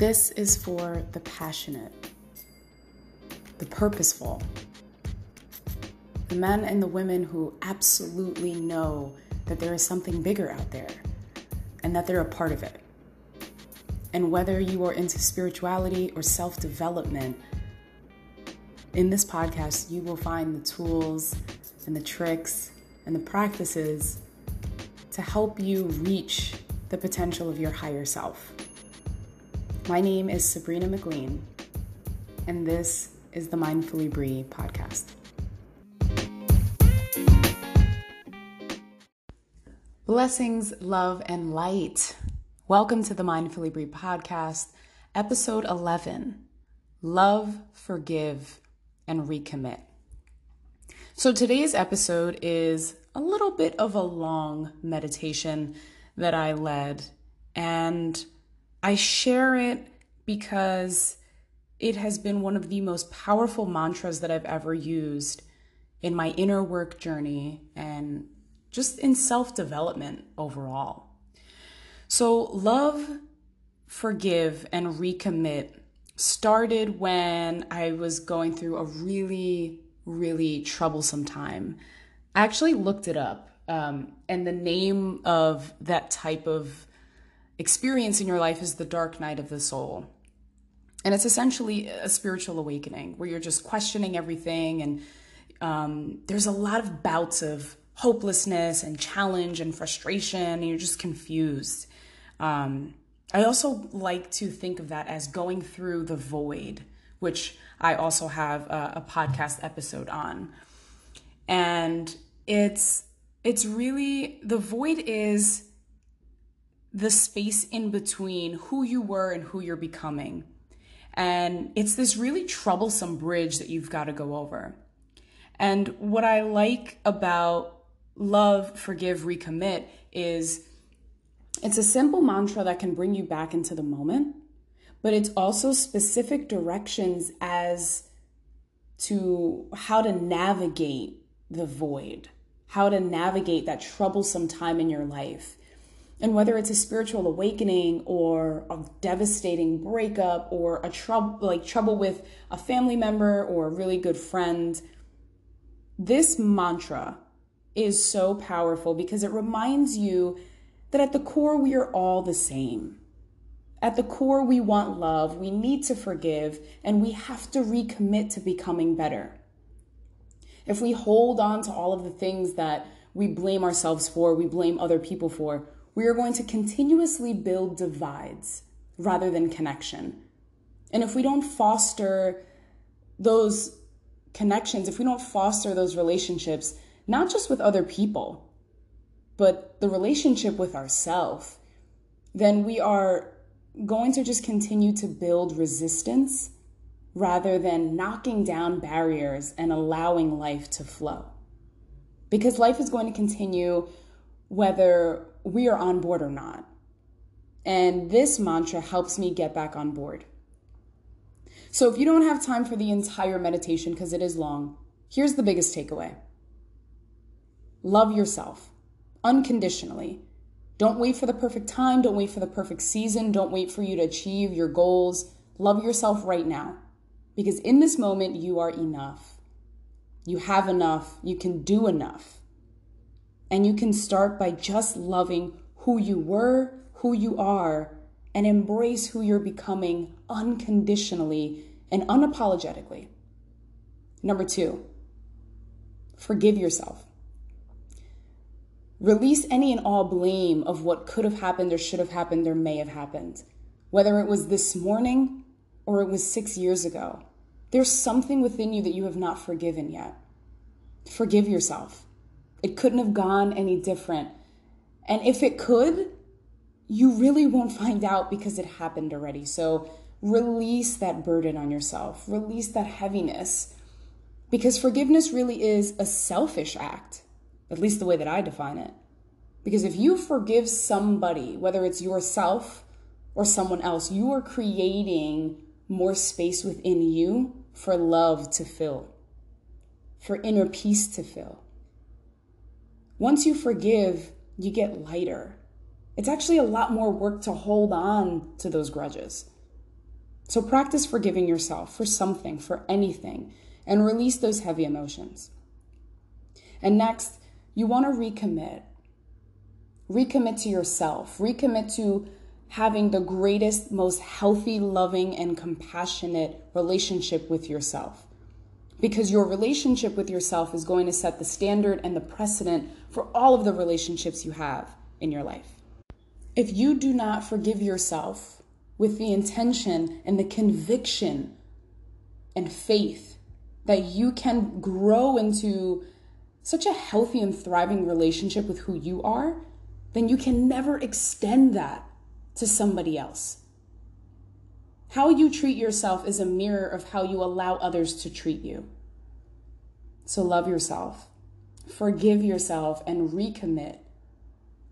This is for the passionate, the purposeful, the men and the women who absolutely know that there is something bigger out there and that they're a part of it. And whether you are into spirituality or self development, in this podcast, you will find the tools and the tricks and the practices to help you reach the potential of your higher self. My name is Sabrina McLean, and this is the Mindfully Bree podcast. Blessings, love, and light. Welcome to the Mindfully Bree podcast, episode 11 Love, Forgive, and Recommit. So today's episode is a little bit of a long meditation that I led, and I share it because it has been one of the most powerful mantras that I've ever used in my inner work journey and just in self development overall. So, love, forgive, and recommit started when I was going through a really, really troublesome time. I actually looked it up, um, and the name of that type of experience in your life is the dark night of the soul. And it's essentially a spiritual awakening where you're just questioning everything, and um, there's a lot of bouts of hopelessness and challenge and frustration, and you're just confused. Um, I also like to think of that as going through the void, which I also have a, a podcast episode on. And it's it's really the void is the space in between who you were and who you're becoming. And it's this really troublesome bridge that you've got to go over. And what I like about love, forgive, recommit is it's a simple mantra that can bring you back into the moment, but it's also specific directions as to how to navigate the void, how to navigate that troublesome time in your life. And whether it's a spiritual awakening or a devastating breakup or a trouble like trouble with a family member or a really good friend, this mantra is so powerful because it reminds you that at the core, we are all the same. At the core, we want love, we need to forgive, and we have to recommit to becoming better. If we hold on to all of the things that we blame ourselves for, we blame other people for, we are going to continuously build divides rather than connection. And if we don't foster those connections, if we don't foster those relationships, not just with other people, but the relationship with ourself, then we are going to just continue to build resistance rather than knocking down barriers and allowing life to flow. Because life is going to continue whether we are on board or not. And this mantra helps me get back on board. So if you don't have time for the entire meditation because it is long, here's the biggest takeaway love yourself unconditionally. Don't wait for the perfect time. Don't wait for the perfect season. Don't wait for you to achieve your goals. Love yourself right now because in this moment, you are enough. You have enough. You can do enough. And you can start by just loving who you were, who you are, and embrace who you're becoming unconditionally and unapologetically. Number two, forgive yourself. Release any and all blame of what could have happened or should have happened or may have happened. Whether it was this morning or it was six years ago, there's something within you that you have not forgiven yet. Forgive yourself. It couldn't have gone any different. And if it could, you really won't find out because it happened already. So release that burden on yourself, release that heaviness. Because forgiveness really is a selfish act at least the way that I define it. Because if you forgive somebody, whether it's yourself or someone else, you are creating more space within you for love to fill, for inner peace to fill. Once you forgive, you get lighter. It's actually a lot more work to hold on to those grudges. So practice forgiving yourself for something, for anything, and release those heavy emotions. And next, you want to recommit. Recommit to yourself, recommit to having the greatest, most healthy, loving, and compassionate relationship with yourself. Because your relationship with yourself is going to set the standard and the precedent for all of the relationships you have in your life. If you do not forgive yourself with the intention and the conviction and faith that you can grow into such a healthy and thriving relationship with who you are, then you can never extend that to somebody else. How you treat yourself is a mirror of how you allow others to treat you. So love yourself, forgive yourself, and recommit.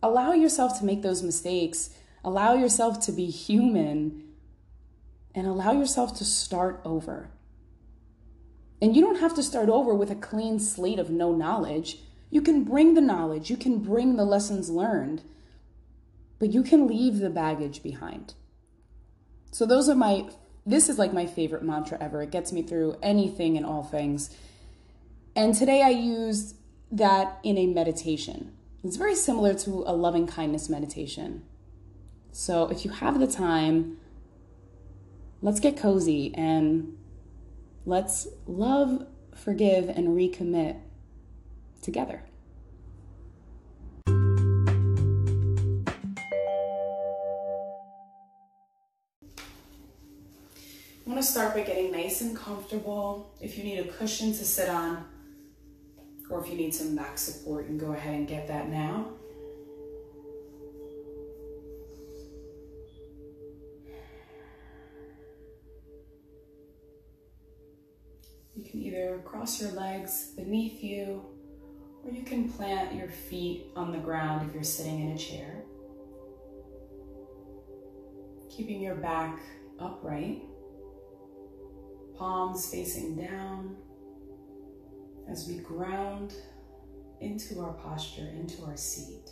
Allow yourself to make those mistakes, allow yourself to be human, and allow yourself to start over. And you don't have to start over with a clean slate of no knowledge. You can bring the knowledge, you can bring the lessons learned, but you can leave the baggage behind. So, those are my, this is like my favorite mantra ever. It gets me through anything and all things. And today I used that in a meditation. It's very similar to a loving kindness meditation. So, if you have the time, let's get cozy and let's love, forgive, and recommit together. I want to start by getting nice and comfortable. If you need a cushion to sit on, or if you need some back support, you can go ahead and get that now. You can either cross your legs beneath you, or you can plant your feet on the ground if you're sitting in a chair. Keeping your back upright palms facing down as we ground into our posture, into our seat,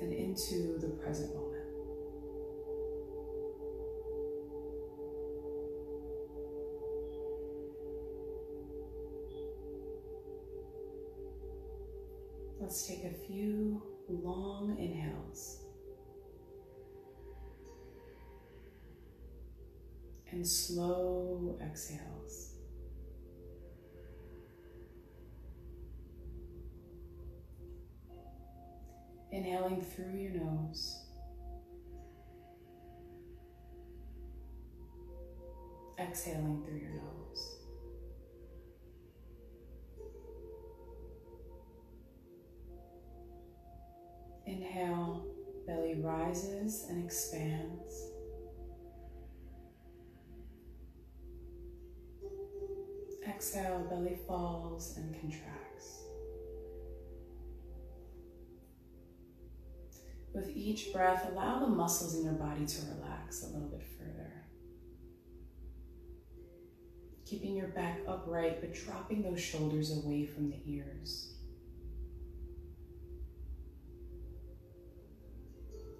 and into the present moment. Let's take a few long inhales. and slow exhales. Inhaling through your nose. Exhaling through your nose. Inhale, belly rises and expands. Exhale, belly falls and contracts. With each breath, allow the muscles in your body to relax a little bit further. Keeping your back upright, but dropping those shoulders away from the ears.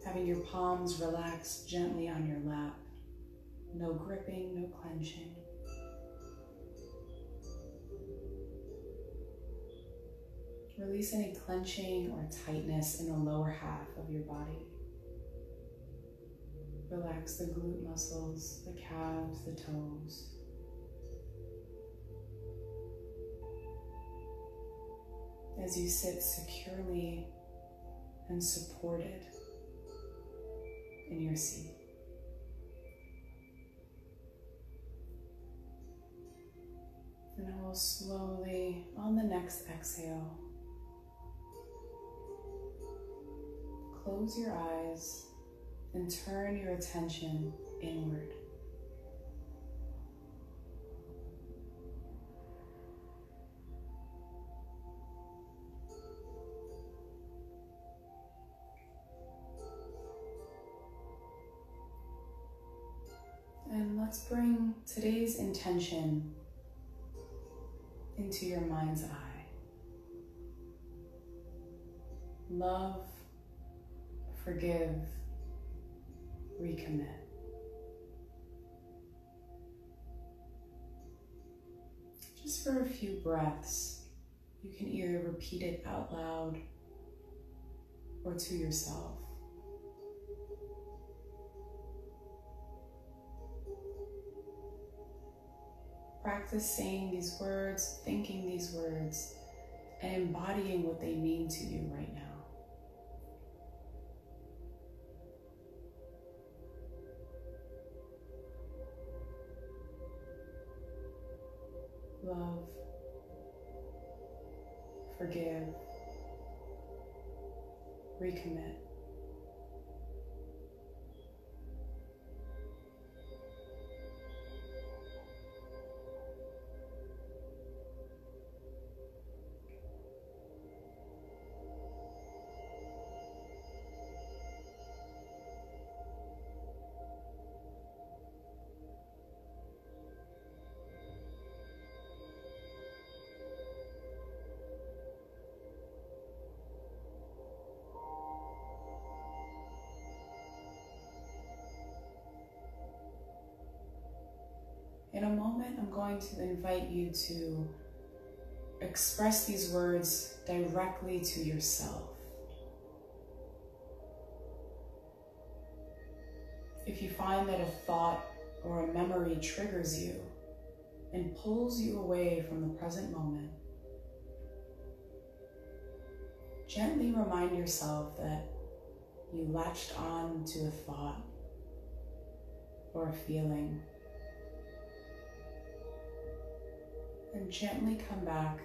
Having your palms relax gently on your lap. No gripping, no clenching. Release any clenching or tightness in the lower half of your body. Relax the glute muscles, the calves, the toes. As you sit securely and supported in your seat. And we'll slowly, on the next exhale, close your eyes and turn your attention inward. And let's bring today's intention into your mind's eye. Love forgive, recommit. Just for a few breaths, you can either repeat it out loud or to yourself. Practice saying these words, thinking these words, and embodying what they mean to you right now. Love, forgive, recommit. In a moment, I'm going to invite you to express these words directly to yourself. If you find that a thought or a memory triggers you and pulls you away from the present moment, gently remind yourself that you latched on to a thought or a feeling and gently come back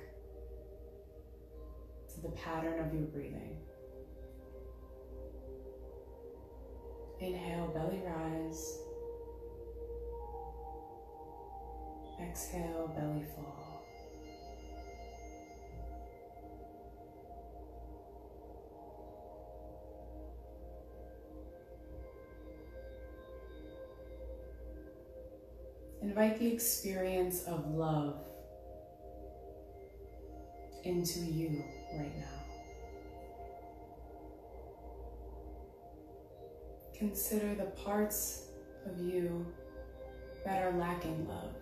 to the pattern of your breathing. Inhale, belly rise. Exhale, belly fall. Invite the experience of love into you right now. Consider the parts of you that are lacking love.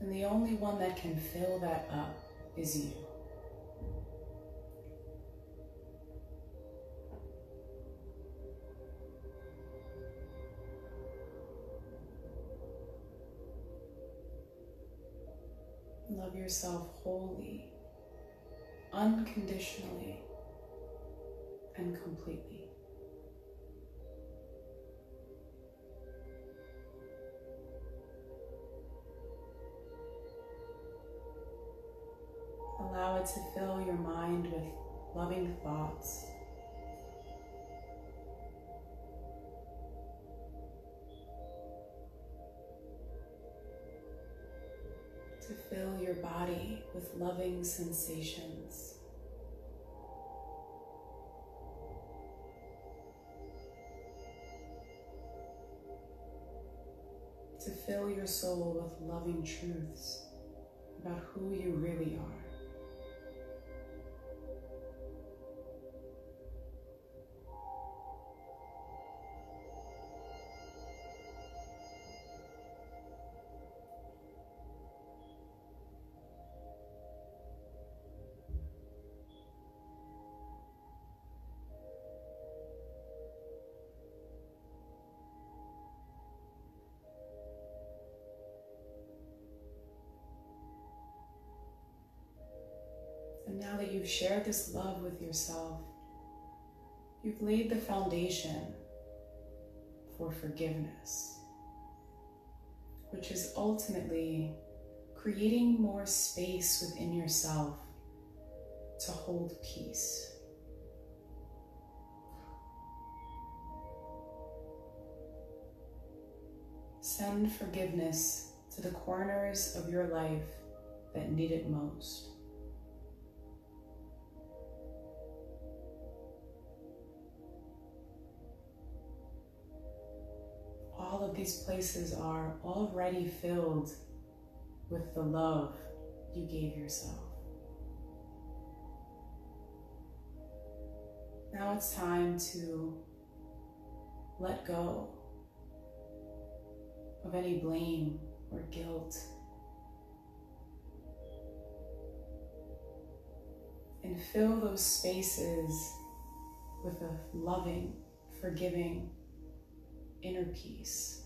And the only one that can fill that up is you. Yourself wholly, unconditionally, and completely. Allow it to fill your mind with loving thoughts your body with loving sensations. To fill your soul with loving truths about who you really are. Shared this love with yourself, you've laid the foundation for forgiveness, which is ultimately creating more space within yourself to hold peace. Send forgiveness to the corners of your life that need it most. All of these places are already filled with the love you gave yourself. Now it's time to let go of any blame or guilt. And fill those spaces with a loving, forgiving inner peace.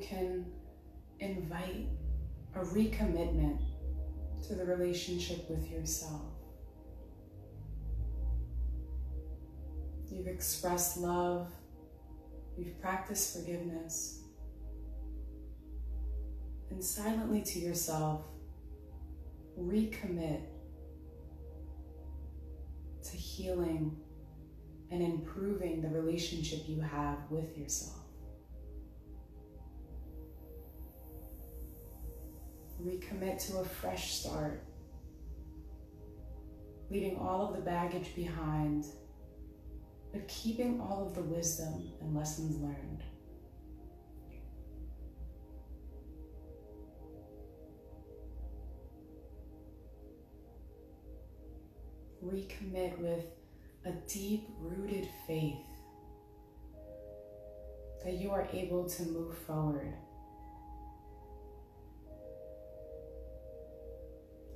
Can invite a recommitment to the relationship with yourself. You've expressed love, you've practiced forgiveness, and silently to yourself, recommit to healing and improving the relationship you have with yourself. Recommit to a fresh start, leaving all of the baggage behind, but keeping all of the wisdom and lessons learned. Recommit with a deep rooted faith that you are able to move forward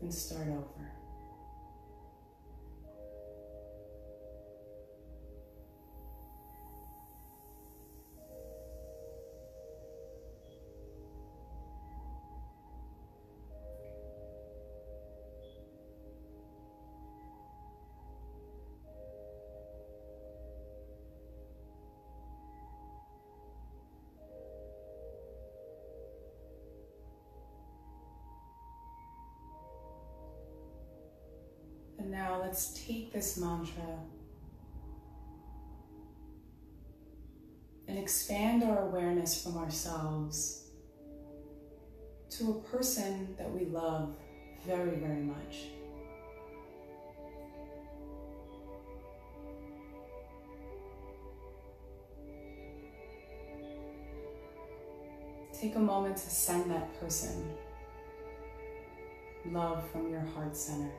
and start over. Let's take this mantra and expand our awareness from ourselves to a person that we love very, very much. Take a moment to send that person love from your heart center.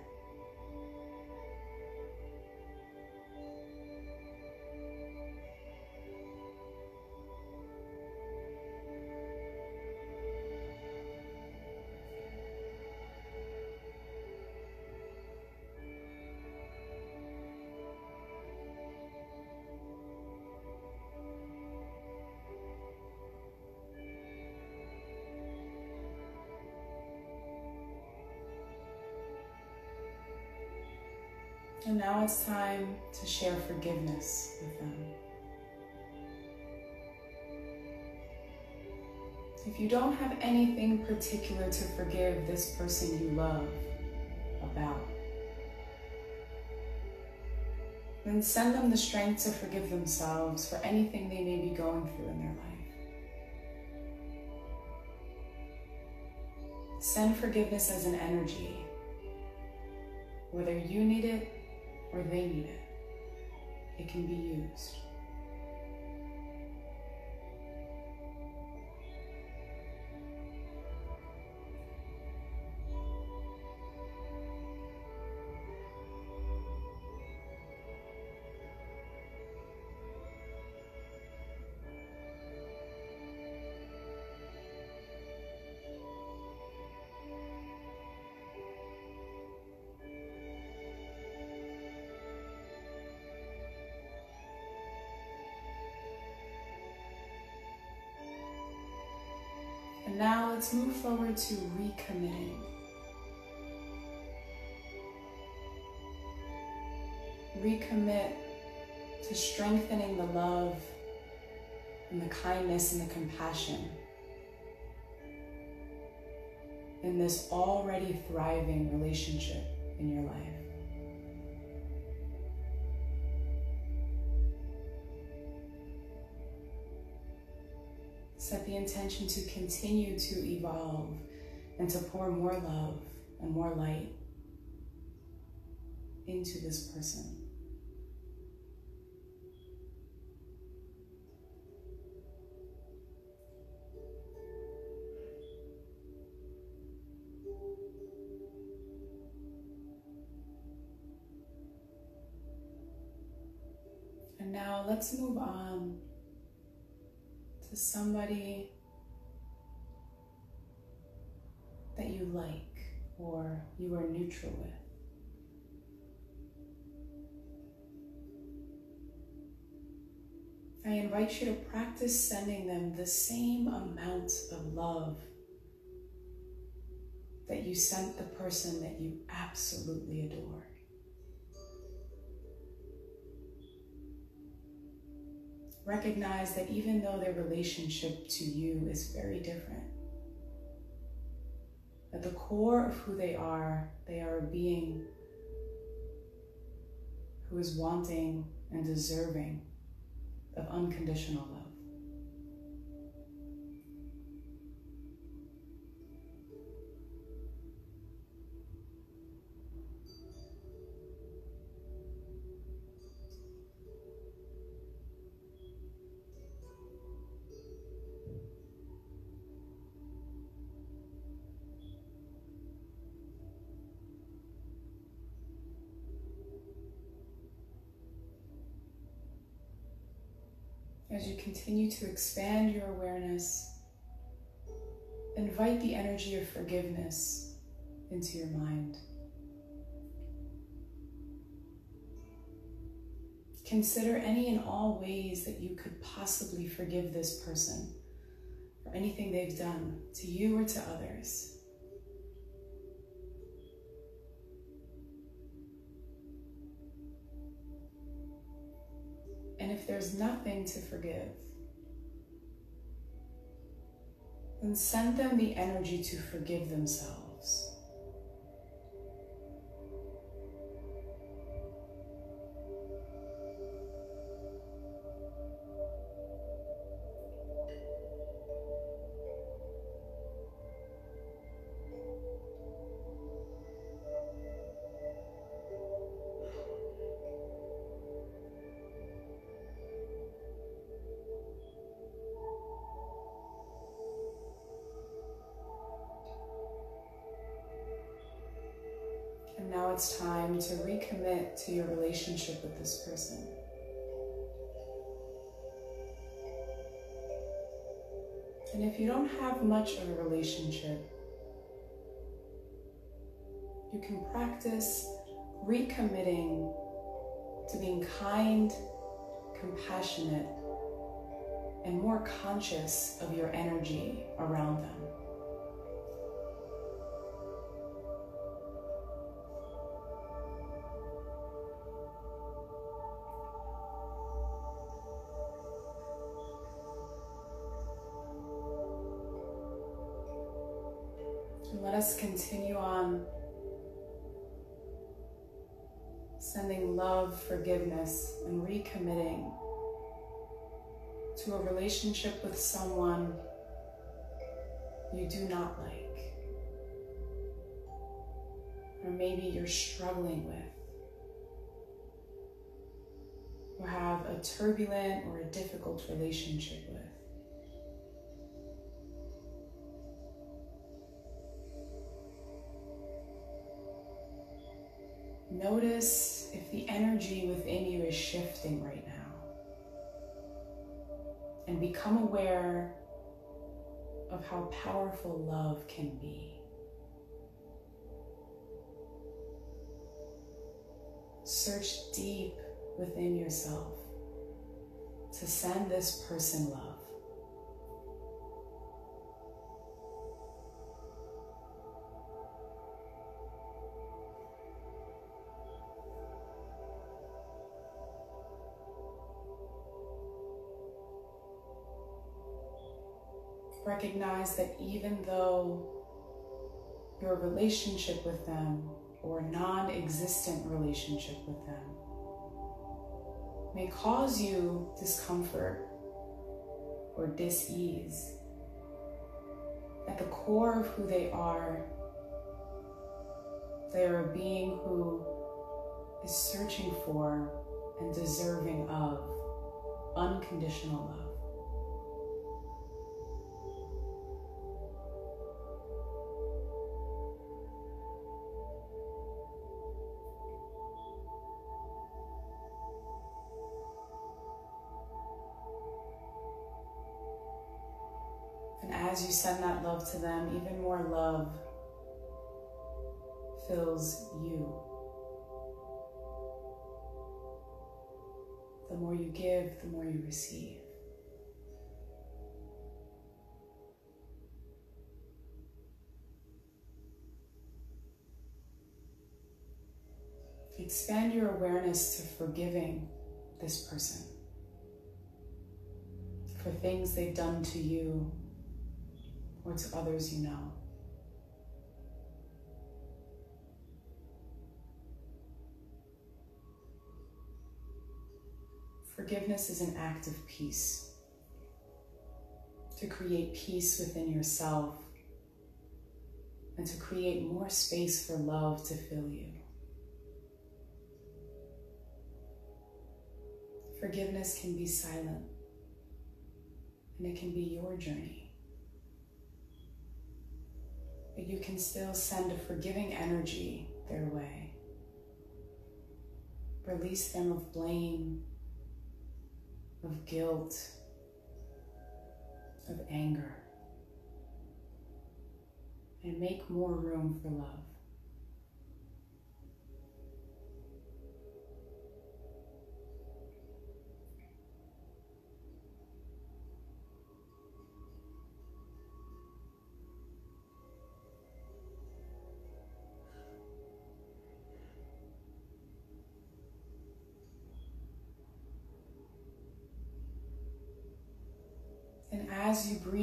And now it's time to share forgiveness with them. If you don't have anything particular to forgive this person you love about, then send them the strength to forgive themselves for anything they may be going through in their life. Send forgiveness as an energy, whether you need it or they need it. It can be used. Let's move forward to recommitting. Recommit to strengthening the love and the kindness and the compassion in this already thriving relationship in your life. Intention to continue to evolve and to pour more love and more light into this person. And now let's move on to somebody like or you are neutral with. I invite you to practice sending them the same amount of love that you sent the person that you absolutely adore. Recognize that even though their relationship to you is very different, at the core of who they are, they are a being who is wanting and deserving of unconditional love. As you continue to expand your awareness, invite the energy of forgiveness into your mind. Consider any and all ways that you could possibly forgive this person for anything they've done to you or to others. There's nothing to forgive, then send them the energy to forgive themselves. And now it's time to recommit to your relationship with this person. And if you don't have much of a relationship, you can practice recommitting to being kind, compassionate, and more conscious of your energy around them. Us continue on sending love, forgiveness, and recommitting to a relationship with someone you do not like, or maybe you're struggling with, or have a turbulent or a difficult relationship with. Notice if the energy within you is shifting right now. And become aware of how powerful love can be. Search deep within yourself to send this person love. Recognize that even though your relationship with them or non existent relationship with them may cause you discomfort or dis ease, at the core of who they are, they are a being who is searching for and deserving of unconditional love. As you send that love to them, even more love fills you. The more you give, the more you receive. Expand your awareness to forgiving this person for things they've done to you or to others you know. Forgiveness is an act of peace. To create peace within yourself and to create more space for love to fill you. Forgiveness can be silent and it can be your journey. But you can still send a forgiving energy their way. Release them of blame, of guilt, of anger, and make more room for love.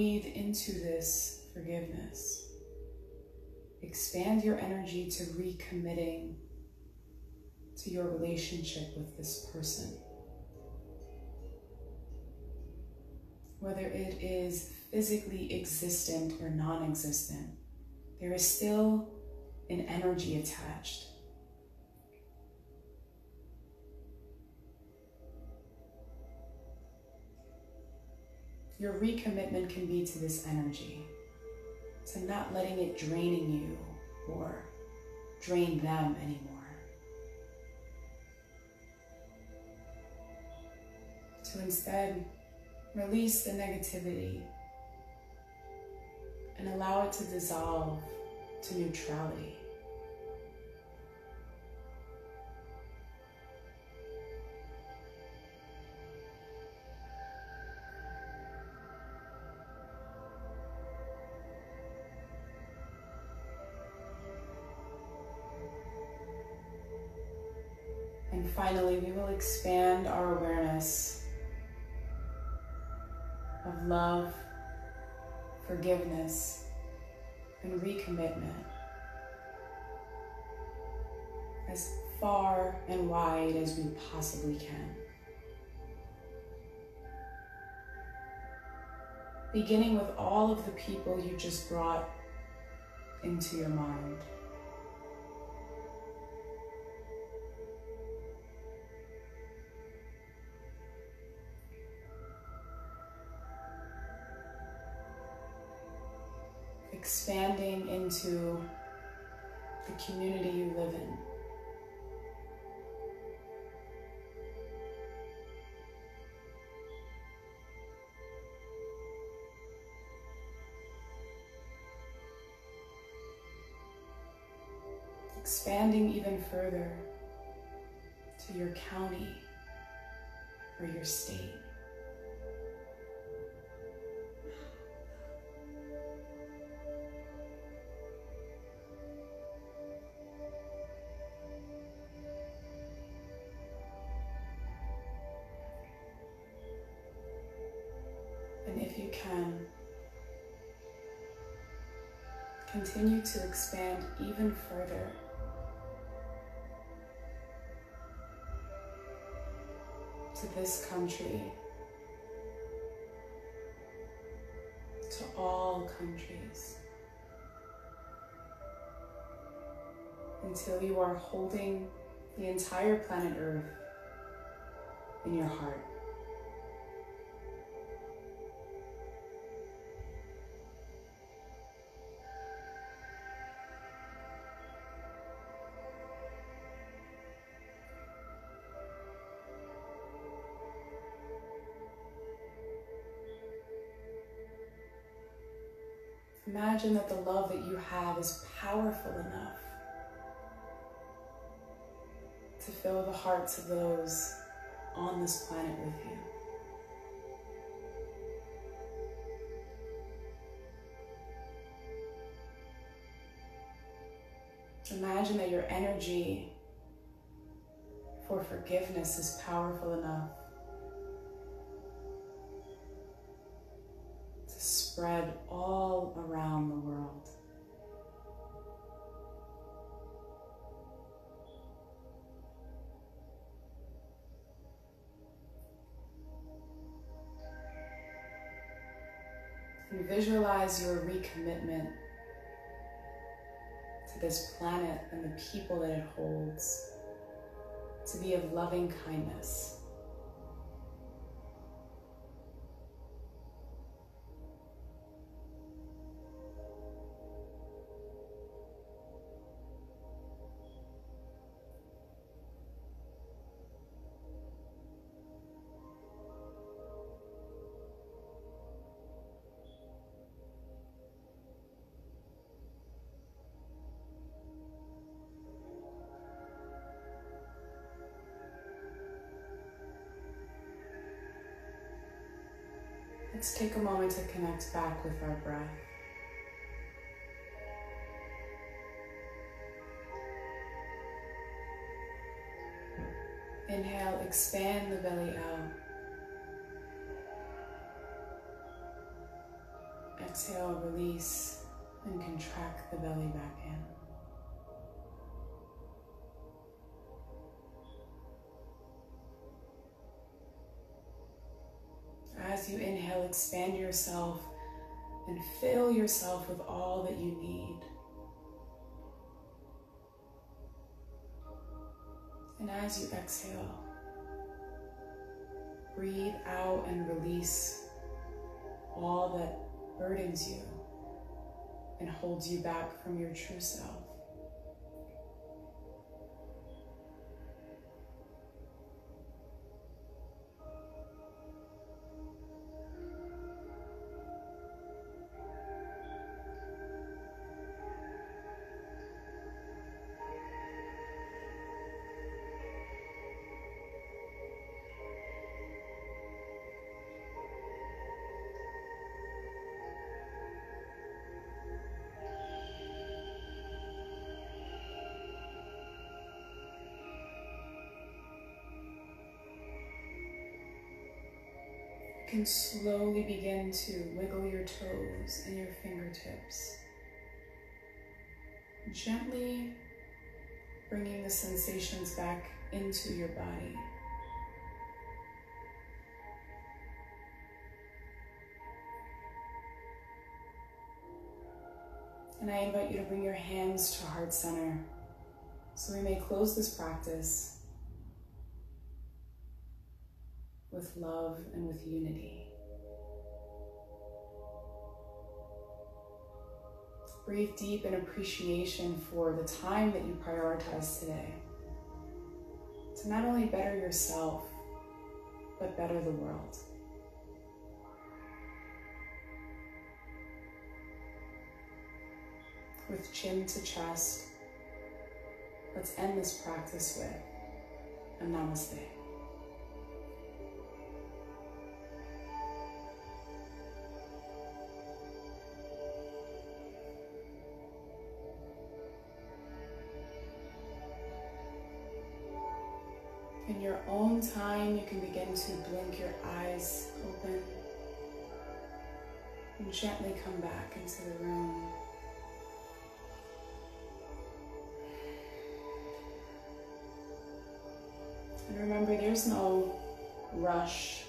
Breathe into this forgiveness, expand your energy to recommitting to your relationship with this person. Whether it is physically existent or non existent, there is still an energy attached. Your recommitment can be to this energy, to not letting it draining you or drain them anymore. To instead release the negativity and allow it to dissolve to neutrality. Expand our awareness of love, forgiveness, and recommitment as far and wide as we possibly can. Beginning with all of the people you just brought into your mind. Expanding into the community you live in. Expanding even further to your county or your state. Continue to expand even further. To this country, to all countries until you are holding the entire planet Earth in your heart. Imagine that the love that you have is powerful enough to fill the hearts of those on this planet with you. Imagine that your energy for forgiveness is powerful enough spread all around the world. And visualize your recommitment to this planet and the people that it holds to be of loving kindness. Take a moment to connect back with our breath. Inhale, expand the belly out. Exhale, release and contract the belly back in. Expand yourself and fill yourself with all that you need. And as you exhale, breathe out and release all that burdens you and holds you back from your true self. Can slowly begin to wiggle your toes and your fingertips. Gently bringing the sensations back into your body. And I invite you to bring your hands to heart center so we may close this practice with love and with unity. Breathe deep in appreciation for the time that you prioritize today to not only better yourself, but better the world. With chin to chest, let's end this practice with a namaste. Time, you can begin to blink your eyes open and gently come back into the room. And remember, there's no rush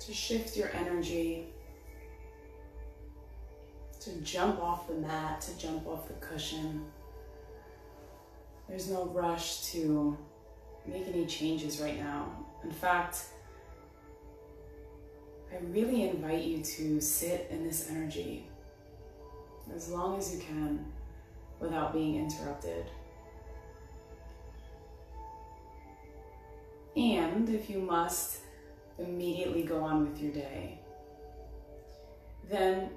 to shift your energy to jump off the mat, to jump off the cushion. There's no rush to make any changes right now. In fact, I really invite you to sit in this energy as long as you can without being interrupted. And if you must, immediately go on with your day. Then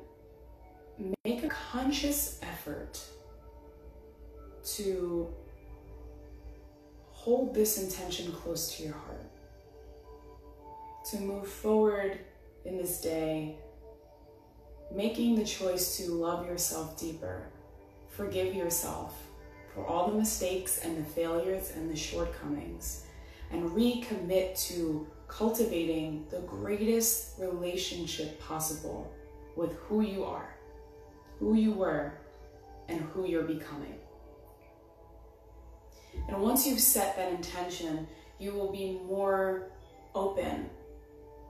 make a conscious effort to hold this intention close to your heart. To move forward in this day, making the choice to love yourself deeper, forgive yourself for all the mistakes and the failures and the shortcomings, and recommit to cultivating the greatest relationship possible with who you are, who you were, and who you're becoming. And once you've set that intention, you will be more open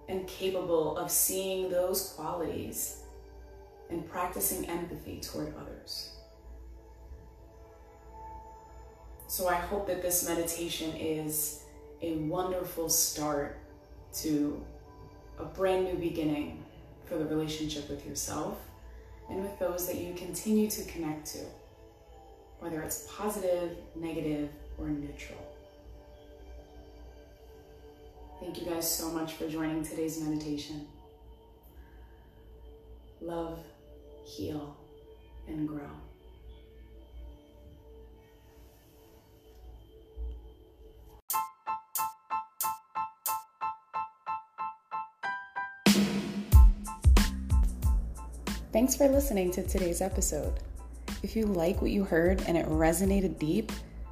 and capable of seeing those qualities and practicing empathy toward others. So I hope that this meditation is a wonderful start to a brand new beginning for the relationship with yourself and with those that you continue to connect to, whether it's positive, negative, or neutral. Thank you guys so much for joining today's meditation. Love, heal, and grow. Thanks for listening to today's episode. If you like what you heard and it resonated deep,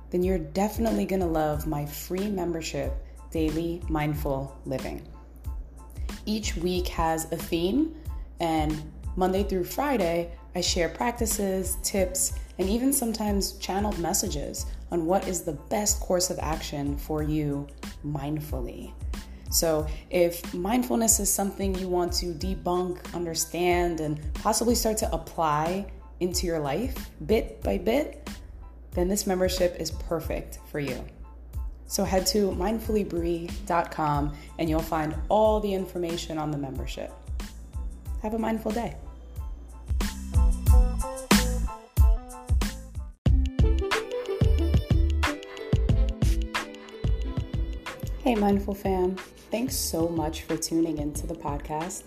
then you're definitely gonna love my free membership, Daily Mindful Living. Each week has a theme, and Monday through Friday, I share practices, tips, and even sometimes channeled messages on what is the best course of action for you mindfully. So, if mindfulness is something you want to debunk, understand, and possibly start to apply into your life bit by bit, then this membership is perfect for you. So, head to mindfullybree.com and you'll find all the information on the membership. Have a mindful day. Hey, Mindful fam. Thanks so much for tuning into the podcast.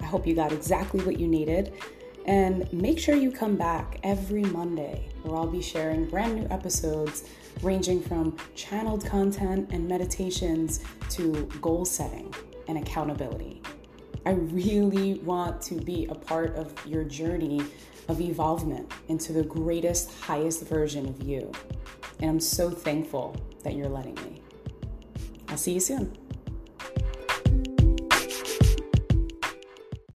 I hope you got exactly what you needed. And make sure you come back every Monday where I'll be sharing brand new episodes ranging from channeled content and meditations to goal setting and accountability. I really want to be a part of your journey of evolvement into the greatest, highest version of you. And I'm so thankful that you're letting me. I'll see you soon.